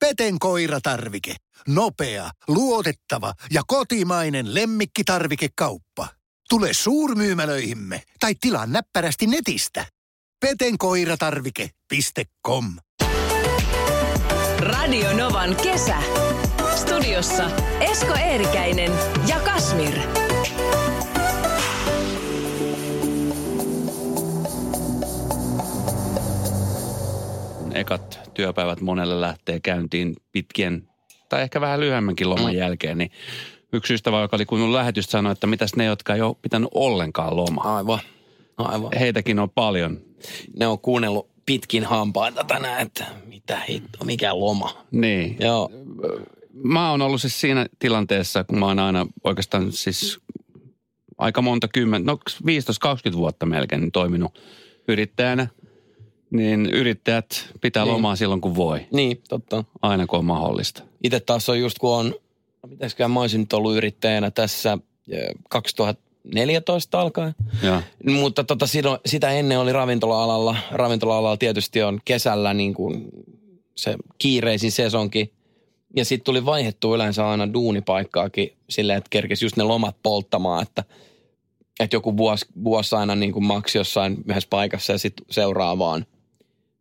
Peten koiratarvike. Nopea, luotettava ja kotimainen lemmikkitarvikekauppa. Tule suurmyymälöihimme tai tilaa näppärästi netistä. petenkoiratarvike.com Radio Novan kesä. Studiossa Esko Eerikäinen ja Kasmir. ekat työpäivät monelle lähtee käyntiin pitkien tai ehkä vähän lyhyemmänkin loman mm. jälkeen, niin yksi ystävä, joka oli kuunnellut lähetystä, sanoi, että mitäs ne, jotka ei ole pitänyt ollenkaan lomaa. Aivan. Aivan. Heitäkin on paljon. Ne on kuunnellut pitkin hampaita tänään, että mitä hitto, mikä loma. Niin. Joo. Mä oon ollut siis siinä tilanteessa, kun mä oon aina oikeastaan siis aika monta kymmentä, no 15-20 vuotta melkein niin toiminut yrittäjänä. Niin yrittäjät pitää Niin. lomaa silloin kun voi, Niin, totta. aina kun on mahdollista. Itse taas on just kun on, no mitäskään mä olisin nyt ollut yrittäjänä tässä eh, 2014 alkaen. Joo. Mutta tota, sitä ennen oli ravintola-alalla. Ravintola-alalla tietysti on kesällä niin kuin se kiireisin sesonki. Ja sitten tuli vaihdettu yleensä aina duunipaikkaakin silleen, että kerkesi just ne lomat polttamaan, että, että joku vuosi, vuosi aina niin kuin maksi jossain yhdessä paikassa ja sitten seuraavaan.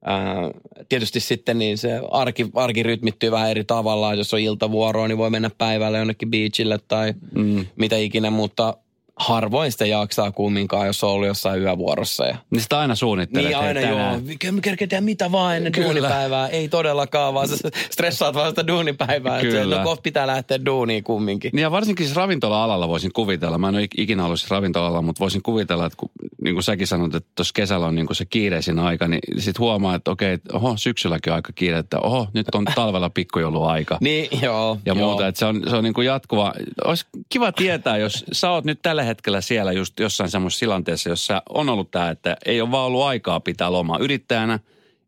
Ää, tietysti sitten niin se arki, arki rytmittyy vähän eri tavalla. Jos on iltavuoroa, niin voi mennä päivällä jonnekin beachille tai Mm. mitä ikinä, mutta harvoin sitä jaksaa kumminkaan, jos on ollut jossain yövuorossa. Ja Niin sitä aina suunnittelet. niin aina joo, Mikä- me kerketään mitä vaan ennen Kyllä. duunipäivää. Ei todellakaan, vaan sä stressaat vaan sitä duunipäivää. Että Kyllä. no kohta pitää lähteä duuniin kumminkin. Niin ja varsinkin siis ravintola-alalla voisin kuvitella, mä en ole ik- ikinä ollut siis ravintola-alalla, mutta voisin kuvitella, että kun, niin kuin säkin sanoit, että tuossa kesällä on niin kuin se kiireisin aika, niin sit huomaa, että okei, että oho, syksylläkin on aika kiire, että oho, nyt on talvella pikkujouluaika. Niin, joo. ja joo. muuta, että se on, se on niin kuin jatkuva. Olisi kiva tietää, jos sä oot nyt tällä hetkellä siellä just jossain semmoisessa tilanteessa, jossa on ollut tämä, että ei ole vaan ollut aikaa pitää lomaa yrittäjänä,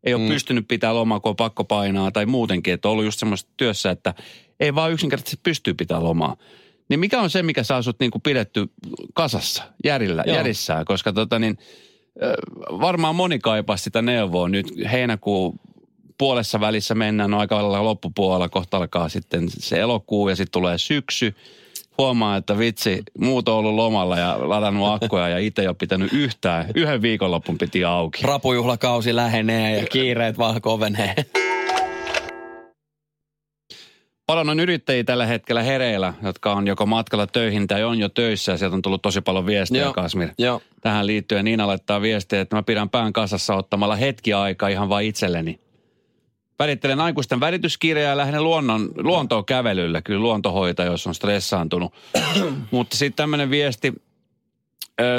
ei ole mm. pystynyt pitää lomaa, kun on pakko painaa tai muutenkin, että on ollut just semmoista työssä, että ei vaan yksinkertaisesti pysty pitää lomaa. Niin mikä on se, mikä saa sut niin kuin pidetty kasassa, järjellä, Joo. järjissään, koska tota niin, varmaan moni kaipaa sitä neuvoa nyt heinäkuun puolessa välissä mennään, no aika lailla loppupuolella, kohta alkaa sitten se elokuu ja sitten tulee syksy. Huomaa, että vitsi, muut on ollut lomalla ja ladannut akkuja ja itse ei ole pitänyt yhtään. Yhden viikonlopun piti auki. Rapujuhlakausi lähenee ja kiireet vaan kovenee. Paljon on yrittäjiä tällä hetkellä hereillä, jotka on joko matkalla töihin tai on jo töissä ja sieltä on tullut tosi paljon viestejä, Joo. Kasmir. Joo. Tähän liittyen Niina laittaa viestiä, että mä pidän pään kasassa ottamalla hetki aikaa ihan vain itselleni. Välittelen aikuisten välityskirjaa ja lähden luonnon, luontoon kävelyllä. Kyllä luontohoita, jos on stressaantunut. Mutta sitten tämmöinen viesti,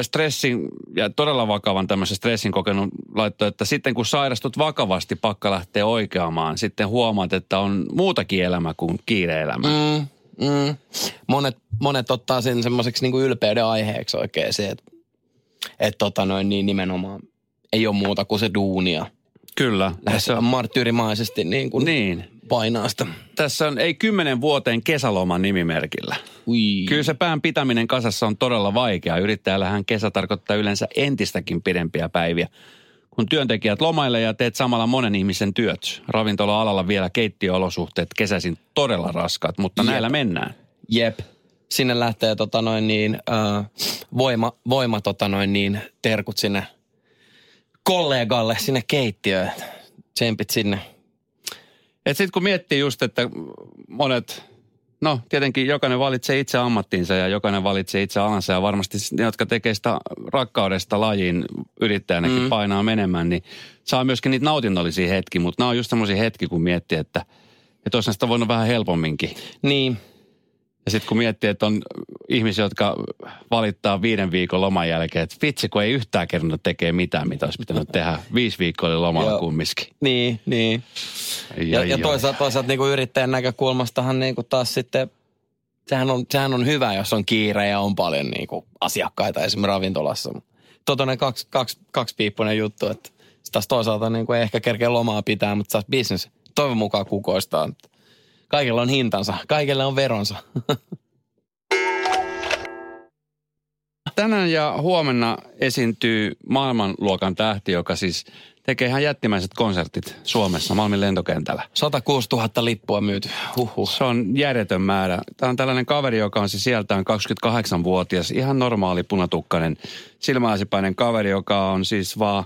stressin ja todella vakavan tämmöisen stressin kokenut laittoi, että sitten kun sairastut vakavasti, pakka lähtee oikeamaan. Sitten huomaat, että on muutakin elämä kuin kiire-elämä. Mm, mm. Monet, monet ottaa sen semmoiseksi niinku ylpeyden aiheeksi oikein se, että et tota noin niin nimenomaan ei ole muuta kuin se duunia. Kyllä. Lähes Tässä on, marttyyrimaisesti niin kuin niin. painaa sitä. Tässä on ei kymmenen vuoteen kesäloman nimimerkillä. Ui. Kyllä se pään pitäminen kasassa on todella vaikeaa. Yrittäjällähän kesä tarkoittaa yleensä entistäkin pidempiä päiviä. Kun työntekijät lomaille ja teet samalla monen ihmisen työt. Ravintola-alalla vielä keittiöolosuhteet kesäisin todella raskaat, mutta Jep. näillä mennään. Jep. Sinne lähtee tota noin niin, äh, voima, voima tota noin niin, terkut sinne kollegalle sinne keittiöön. Tsempit sinne. Et sitten kun miettii just, että monet, no tietenkin jokainen valitsee itse ammattinsa ja jokainen valitsee itse alansa ja varmasti ne, jotka tekee sitä rakkaudesta lajiin yrittäjänäkin mm. painaa menemään, niin saa myöskin niitä nautinnollisia hetkiä, mutta nämä on just semmoisia hetkiä, kun miettii, että, että olisi sitä voinut vähän helpomminkin. Niin, Ja sitten kun miettii, että on ihmisiä, jotka valittaa viiden viikon loman jälkeen, että vitsi, kun ei yhtään kerran tekee mitään, mitä olisi pitänyt tehdä. Viisi viikkoa oli lomalla Joo. kumminkin. niin, niin. Ja, ja ai. toisaalta, toisaalta niin kuin yrittäjän näkökulmastahan niin kuin taas sitten, sehän on, sehän on hyvä, jos on kiire ja on paljon niin kuin asiakkaita esimerkiksi ravintolassa. Totoinen kaksi, kaksi, kaksipiippunen juttu, että taas toisaalta niin kuin ei ehkä kerkeä lomaa pitää, mutta taas business toivon mukaan kukoistaa. Kaikilla on hintansa, kaikilla on veronsa. Tänään ja huomenna esiintyy maailmanluokan tähti, joka siis tekee ihan jättimäiset konsertit Suomessa Malmin lentokentällä. 106 000 lippua myyty. Huhhuh. Se on järjetön määrä. Tämä on tällainen kaveri, joka on siis sieltään 28-vuotias, ihan normaali punatukkainen, silmäasipainen kaveri, joka on siis vaan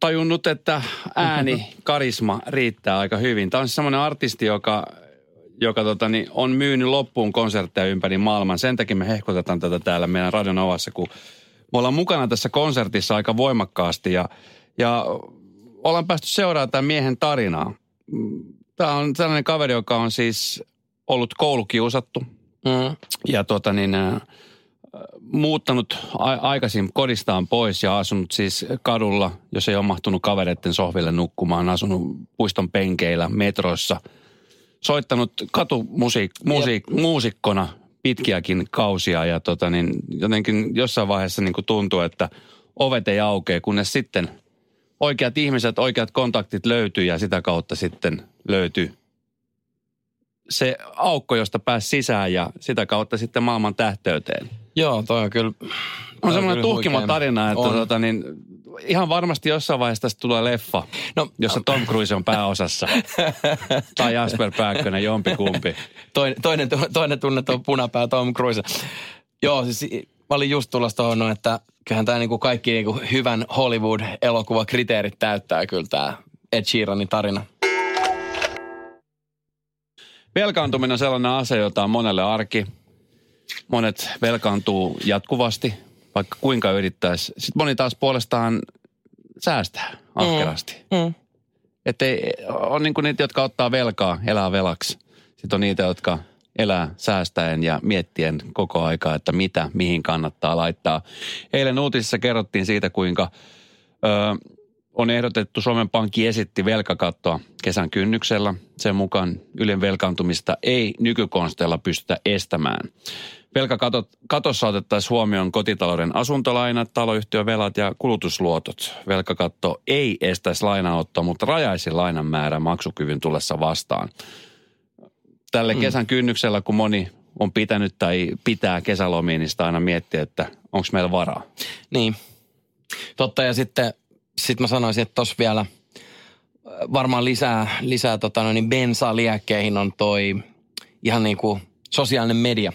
tajunnut, että ääni, karisma riittää aika hyvin. Tämä on siis semmoinen artisti, joka, joka tota, niin, on myynyt loppuun konsertteja ympäri maailman. Sen takia me hehkutetaan tätä täällä meidän Radion Ovassa, kun me ollaan mukana tässä konsertissa aika voimakkaasti ja, ja ollaan päästy seuraamaan tämän miehen tarinaa. Tämä on sellainen kaveri, joka on siis ollut koulukiusattu Mm. ja tota niin, äh, muuttanut a- aikaisin kodistaan pois ja asunut siis kadulla, jos ei ole mahtunut kavereiden sohville nukkumaan, asunut puiston penkeillä, metroissa, soittanut katumusiikkona pitkiäkin kausia ja tota niin, jotenkin jossain vaiheessa niin kuin tuntuu, että ovet ei aukea, kunnes sitten oikeat ihmiset, oikeat kontaktit löytyy ja sitä kautta sitten löytyy se aukko, josta pääsi sisään ja sitä kautta sitten maailman tähteyteen. Joo, toi on kyllä... On semmoinen tuhkimo tarina, että On. tota, niin, ihan varmasti jossain vaiheessa tästä tulee leffa, No, jossa Tom Cruise on pääosassa. tai Jasper Pääkkönen, jompikumpi. toinen, toinen, toinen tunnettu punapää Tom Cruise. Joo, siis mä olin just tulossa tuohon, no, että kyllähän tämä niinku kaikki niinku hyvän Hollywood-elokuvakriteerit täyttää kyllä tämä Ed Sheeranin tarina. Velkaantuminen on sellainen asia, jota on monelle arki. Monet velkaantuu jatkuvasti, vaikka kuinka yrittäisi. Sitten moni taas puolestaan säästää ahkerasti. Mm. Että ei, on niin kuin niitä, jotka ottaa velkaa, elää velaksi. Sitten on niitä, jotka elää säästäen ja miettien koko aikaa, että mitä, mihin kannattaa laittaa. Eilen uutisissa kerrottiin siitä, kuinka ö, on ehdotettu, Suomen Pankki esitti velkakattoa kesän kynnyksellä. Sen mukaan ylen velkaantumista ei nykykonsteilla pystytä estämään. Velkakatossa otettaisiin huomioon kotitalouden asuntolainat, taloyhtiövelat ja kulutusluotot. Velkakatto ei estäisi lainaottoa, mutta rajaisi lainan määrän maksukyvyn tullessa vastaan. Tälle mm. kesän kynnyksellä, kun moni on pitänyt tai pitää kesälomiin, niin sitä aina miettiä, että onko meillä varaa. Niin. Totta ja sitten sit mä sanoisin, että tuossa vielä äh, varmaan lisää, lisää tota noin, niin bensaa liekkeihin on toi ihan niin kuin sosiaalinen media.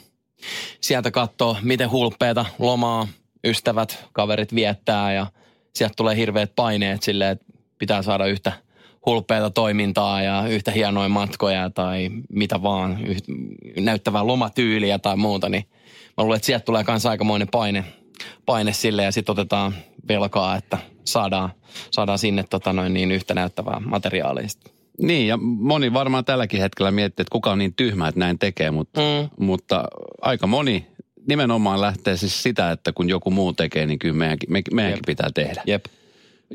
Sieltä katsoo, miten hulppeita lomaa ystävät, kaverit viettää ja sieltä tulee hirveät paineet silleen, että pitää saada yhtä hulppeita toimintaa ja yhtä hienoja matkoja tai mitä vaan, yht, näyttävää lomatyyliä tai muuta, niin mä luulen, että sieltä tulee myös aikamoinen paine, paine sille ja sitten otetaan velkaa, että saadaan, saadaan sinne tota noin niin yhtä näyttävää materiaalia. Niin, ja moni varmaan tälläkin hetkellä miettii, että kuka on niin tyhmä, että näin tekee, mutta, Mm. mutta aika moni nimenomaan lähtee siis sitä, että kun joku muu tekee, niin kyllä meidänkin, me, meidänkin Jep. pitää tehdä. Jep.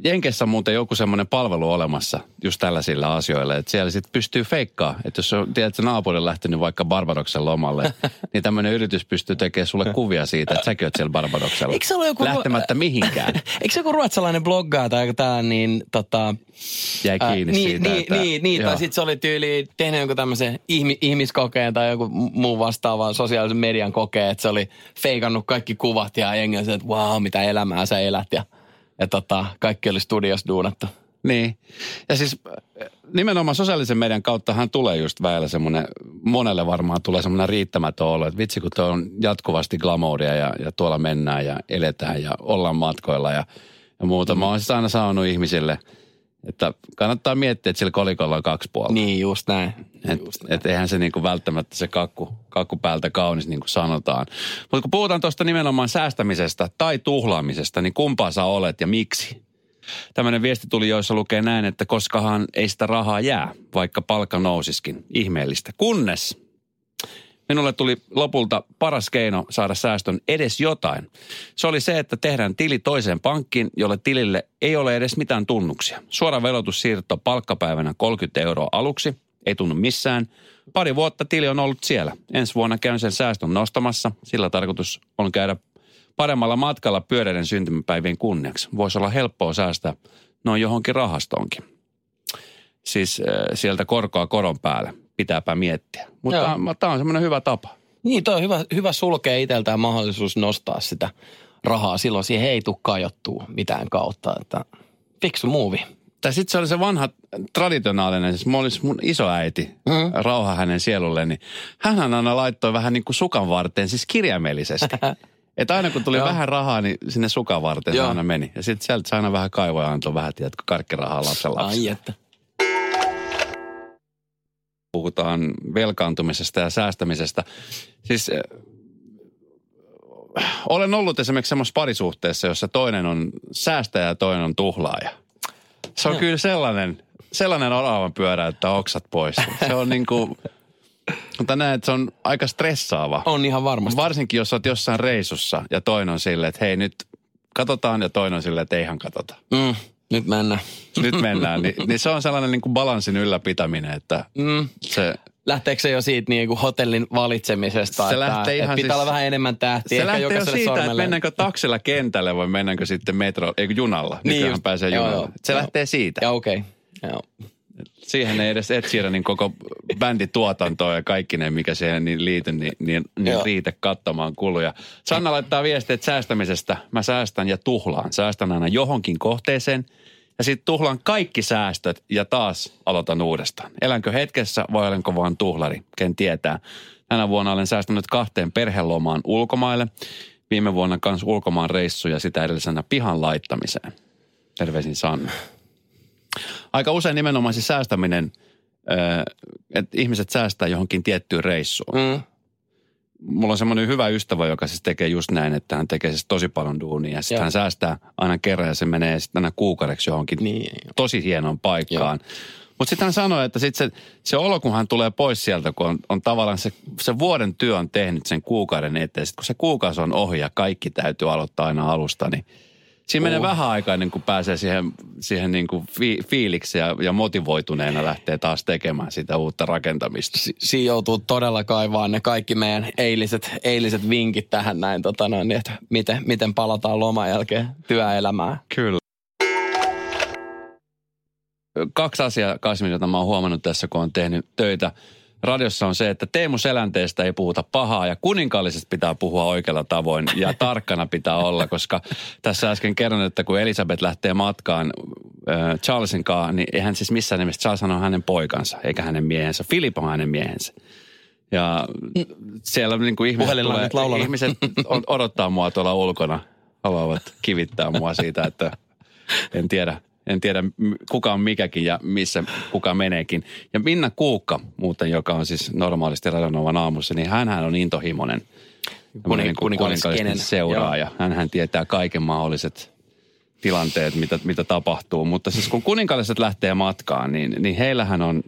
Jenkessä on muuten joku semmoinen palvelu olemassa just tällaisilla asioilla, että siellä sitten pystyy feikkaa. Että jos on, tiedät, että naapuri on lähtenyt vaikka Barbadoksen lomalle, niin tämmöinen yritys pystyy tekemään sulle kuvia siitä, että säkin oot siellä Barbadoksella. Eikö se ole joku- Lähtemättä mihinkään. Eikö se joku ruotsalainen bloggaaja tai tällainen, niin tota, Jäi kiinni niin, siitä, niin, että... niin, niin, joo. tai sitten se oli tyyli tehnyt jonkun tämmöisen ihmi, ihmiskokeen tai joku muu vastaavan sosiaalisen median kokeen, että se oli feikannut kaikki kuvat ja jengi että wow, mitä elämää sä elät ja, ja tota, kaikki oli studios duunattu. Niin. Ja siis äh, nimenomaan sosiaalisen median kauttahan tulee just väillä semmoinen, monelle varmaan tulee semmoinen riittämätön olo, että vitsi kun tuo on jatkuvasti glamouria ja, ja tuolla mennään ja eletään ja ollaan matkoilla ja, ja muuta. Mä oon siis aina sanonut ihmisille, että kannattaa miettiä, että sillä kolikolla on kaksi puolta. Niin, just näin. Et, et eihän se niinku välttämättä se kakku, kakku päältä kaunis, niin kuin sanotaan. Mutta kun puhutaan tuosta nimenomaan säästämisestä tai tuhlaamisesta, niin kumpaa sä olet ja miksi? Tämmöinen viesti tuli, joissa lukee näin, että koskahan ei sitä rahaa jää, vaikka palkka nousiskin. Ihmeellistä. Kunnes minulle tuli lopulta paras keino saada säästön edes jotain. Se oli se, että tehdään tili toiseen pankkiin, jolle tilille ei ole edes mitään tunnuksia. Suora velotussiirto palkkapäivänä 30 euroa aluksi, ei tunnu missään. Pari vuotta tili on ollut siellä. Ensi vuonna käyn sen säästön nostamassa. Sillä tarkoitus on käydä paremmalla matkalla pyöreiden syntymäpäivien kunniaksi. Voisi olla helppoa säästää noin johonkin rahastoonkin. Siis äh, sieltä korkoa koron päälle. Pitääpä miettiä. Mutta tämä on semmoinen hyvä tapa. Niin, toi on hyvä, hyvä sulkea itseltään mahdollisuus nostaa sitä rahaa. Silloin siihen ei tule kajottua mitään kautta. Että Fiksu muuvi. Tai sitten se oli se vanha traditionaalinen, siis mulla olisi mun isoäiti, mm. rauha hänen sielulle, niin hän aina laittoi vähän niin kuin sukan varteen, siis kirjaimellisesti. Että aina kun tuli vähän rahaa, niin sinne sukan varteen se aina meni. Ja sitten sieltä se aina vähän kaivoi ja antoi vähän, tiedätkö, karkkirahaa lapsen Ai lapsille. että. Puhutaan velkaantumisesta ja säästämisestä. Siis äh, olen ollut esimerkiksi semmoisessa parisuhteessa, jossa toinen on säästäjä ja toinen on tuhlaaja. Se on Joo. kyllä sellainen, sellainen oravan pyörä, että oksat pois. Se on niin kuin, mutta näen, että se on aika stressaava. On ihan varmasti. Varsinkin, jos olet jossain reissussa ja toinen on silleen, että hei nyt katsotaan ja toinen on silleen, että eihän katsota. Mm, nyt mennään. Nyt mennään. Ni, niin se on sellainen niin kuin balanssin ylläpitäminen, että Mm. se, Lähteekö se jo siitä niin kuin hotellin valitsemisesta? Se että, lähtee että ihan pitää siis- olla vähän enemmän tähtiä. se lähtee jo siitä, että sormelle. mennäänkö taksilla kentälle vai mennäänkö sitten metro, ei junalla. Niin Nykyään just. pääsee Joo, junalla. joo. se Joo. lähtee siitä. Ja okei. Okay. Joo. Siihen ei edes Ed Sheeranin koko bändituotantoa ja kaikki ne, mikä siihen niin liity, niin, niin, niin riitä kattamaan kuluja. Sanna laittaa viestiä, että säästämisestä mä säästän ja tuhlaan. Säästän aina johonkin kohteeseen ja sitten tuhlaan kaikki säästöt ja taas aloitan uudestaan. Elänkö hetkessä vai olenko vaan tuhlari? Ken tietää. Tänä vuonna olen säästänyt kahteen perhelomaan ulkomaille. Viime vuonna kans ulkomaan reissu ja sitä edellisenä pihan laittamiseen. Terveisin Sanna aika usein nimenomaan se säästäminen, että ihmiset säästää johonkin tiettyyn reissuun. Mm. Mulla on semmoinen hyvä ystävä, joka siis tekee just näin, että hän tekee siis tosi paljon duunia. Ja sitten hän säästää aina kerran ja se menee sitten aina kuukaudeksi johonkin Niin. tosi hienoon paikkaan. Mutta sitten hän sanoi, että sit se, se olo, kun hän tulee pois sieltä, kun on, on tavallaan se, se vuoden työ on tehnyt sen kuukauden eteen. Sitten kun se kuukausi on ohi ja kaikki täytyy aloittaa aina alusta, niin siinä menee Uh. vähän aikaa ennen kuin pääsee siihen, siihen niin kuin fi, fiiliksi ja, ja motivoituneena lähtee taas tekemään sitä uutta rakentamista. Si- siinä joutuu todella kaivaa ne kaikki meidän eiliset, eiliset vinkit tähän näin, tota noin, niin että miten, miten palataan loman jälkeen työelämään. Kyllä. Kaksi asiaa, Kasmi, jota mä oon huomannut tässä, kun on tehnyt töitä radiossa on se, että Teemu Selänteestä ei puhuta pahaa ja kuninkaallisesta pitää puhua oikealla tavoin ja tarkkana pitää olla, koska tässä äsken kerron, että kun Elisabeth lähtee matkaan äh, Charlesin kanssa, niin eihän siis missään nimessä Charles on hänen poikansa eikä hänen miehensä. Philip on hänen miehensä. Ja siellä niin kuin ihmiset, tulee, ihmiset odottaa mua tuolla ulkona, haluavat kivittää mua siitä, että en tiedä, en tiedä kuka on mikäkin ja missä kuka meneekin. Ja Minna Kuukka muuten, joka on siis normaalisti Radionovan aamussa, niin hän on intohimoinen. Niin kuninkaallinen kuninkaallinen skenen. seuraaja. Hänhän tietää kaiken mahdolliset tilanteet, mitä, mitä tapahtuu. Mutta siis kun kuninkaalliset lähtee matkaan, niin, niin heillähän on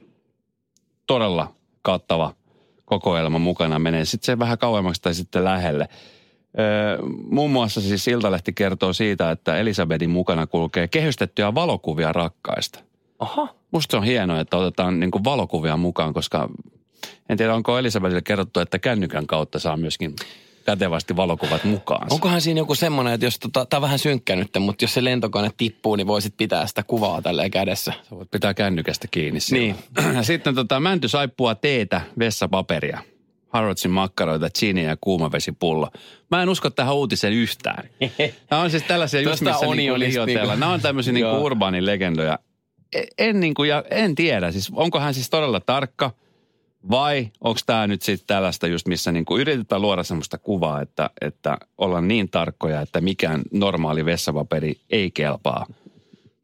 todella kattava kokoelma mukana. Menee sitten se vähän kauemmaksi tai sitten lähelle. Muun muassa siis Iltalehti kertoo siitä, että Elisabetin mukana kulkee kehystettyjä valokuvia rakkaista. Aha. Musta se on hienoa, että otetaan niin kuin valokuvia mukaan, koska en tiedä, onko Elisabetille kerrottu, että kännykän kautta saa myöskin kätevästi valokuvat mukaan. Onkohan siinä joku semmoinen, että jos tota, tämä on vähän synkkä nyt, mutta jos se lentokone tippuu, niin voisit pitää sitä kuvaa tälleen kädessä. Sä voit pitää kännykästä kiinni. Niin. silloin. Ja sitten tota, mäntysaippua, teetä, vessapaperia, Harrodsin makkaroita, chiniä ja kuumavesipullo. Mä en usko tähän uutiseen yhtään. Nämä on siis tällaisia just missä niinku niinku. Nämä on tämmöisiä niinku urbaanin legendoja. E- En, niinku, ja en tiedä, siis onko hän siis todella tarkka vai onko tämä nyt sitten tällaista just missä niinku yritetään luoda semmoista kuvaa, että, että ollaan niin tarkkoja, että mikään normaali vessapaperi ei kelpaa.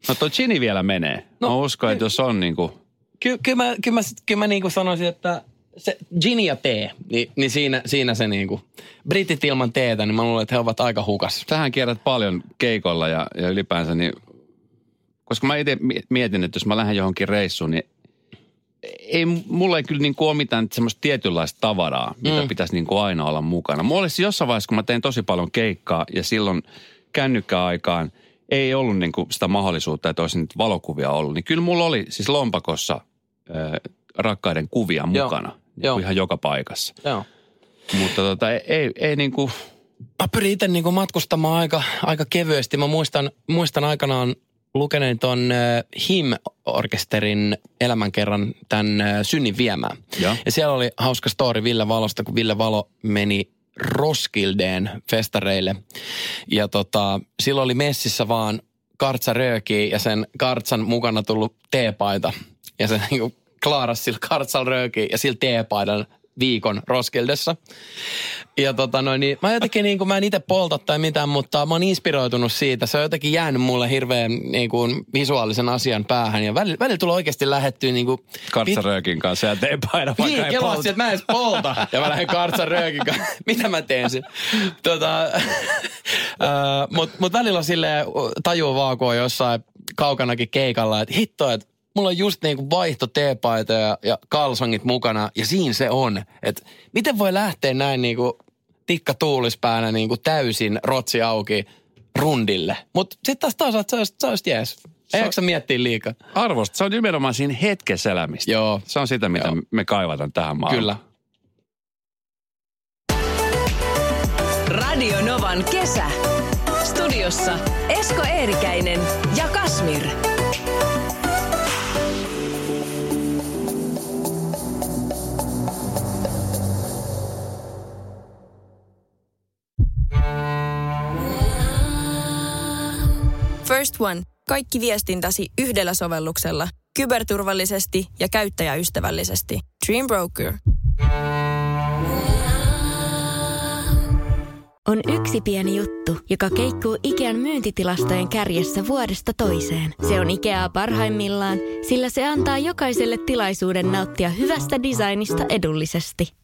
No tuo chini vielä menee. No, mä uskon, että jos on niinku, Ky- kyllä mä, kyllä mä, kyllä mä niinku sanoisin, että se gin ja tee, niin, niin siinä, siinä se niinku, britit ilman teetä, niin mä luulen, että he ovat aika hukas. sähän kierrät paljon keikolla ja, ja ylipäänsä, niin koska mä itse mietin, että jos mä lähden johonkin reissuun, niin ei, mulla ei kyllä niin kuin ole mitään semmoista tietynlaista tavaraa, mitä mm. pitäisi niin kuin aina olla mukana. Mulla olisi jossain vaiheessa, kun mä tein tosi paljon keikkaa ja silloin kännykkäaikaan ei ollut niin kuin sitä mahdollisuutta, että olisi niitä valokuvia ollut, niin kyllä mulla oli siis lompakossa äh, rakkaiden kuvia Joo. mukana. Niin Joo. kuin ihan joka paikassa. Joo. Mutta tota, ei, ei, ei niin kuin, Mä pyrin itse niinku matkustamaan aika, aika kevyesti. Mä muistan, muistan aikanaan lukeneeni ton HIM-orkesterin elämänkerran tämän äh, Synnin viemään. Joo. Ja siellä oli hauska story Ville Valosta, kun Ville Valo meni Roskildeen festareille. Ja tota, silloin oli messissä vaan kartsa röökiä ja sen kartsan mukana tullut teepaita. Ja se niin klaaras sillä kartsalla röökiä ja sillä teepaidan viikon Roskildessa. Ja tota noin, niin mä jotenkin niin kuin, mä en itse polta tai mitään, mutta mä oon inspiroitunut siitä. Se on jotenkin jäänyt mulle hirveän niin kuin, visuaalisen asian päähän. Ja välillä, välillä tulee oikeasti lähettyä niin kuin... Kartsaröökin kanssa ja tee paina Niin, vaikka ei kelasin, polta. että mä en edes polta. Ja mä lähden kartsan röökin kanssa. Mitä mä teen sen? Tota, Mutta mut välillä on silleen, tajuu vaan, kun on jossain kaukanakin keikalla, että hitto, että mulla on just niinku vaihto teepaita ja, ja kalsongit mukana ja siinä se on. Että miten voi lähteä näin niinku tikka tuulispäänä niinku täysin rotsi auki rundille. Mutta sitten taas toisaalta se olisi, se olisi jees. Ei jaksa miettiä liikaa. Arvosta. Se on nimenomaan siinä hetkessä elämistä. Joo. Se on sitä, mitä Joo. me kaivataan tähän maailmaan. Kyllä. Radio Novan kesä. Studiossa Esko Eerikäinen ja Kasmir. First One. Kaikki viestintäsi yhdellä sovelluksella. Kyberturvallisesti ja käyttäjäystävällisesti. Dream Broker. On yksi pieni juttu, joka keikkuu Ikean myyntitilastojen kärjessä vuodesta toiseen. Se on Ikeaa parhaimmillaan, sillä se antaa jokaiselle tilaisuuden nauttia hyvästä designista edullisesti.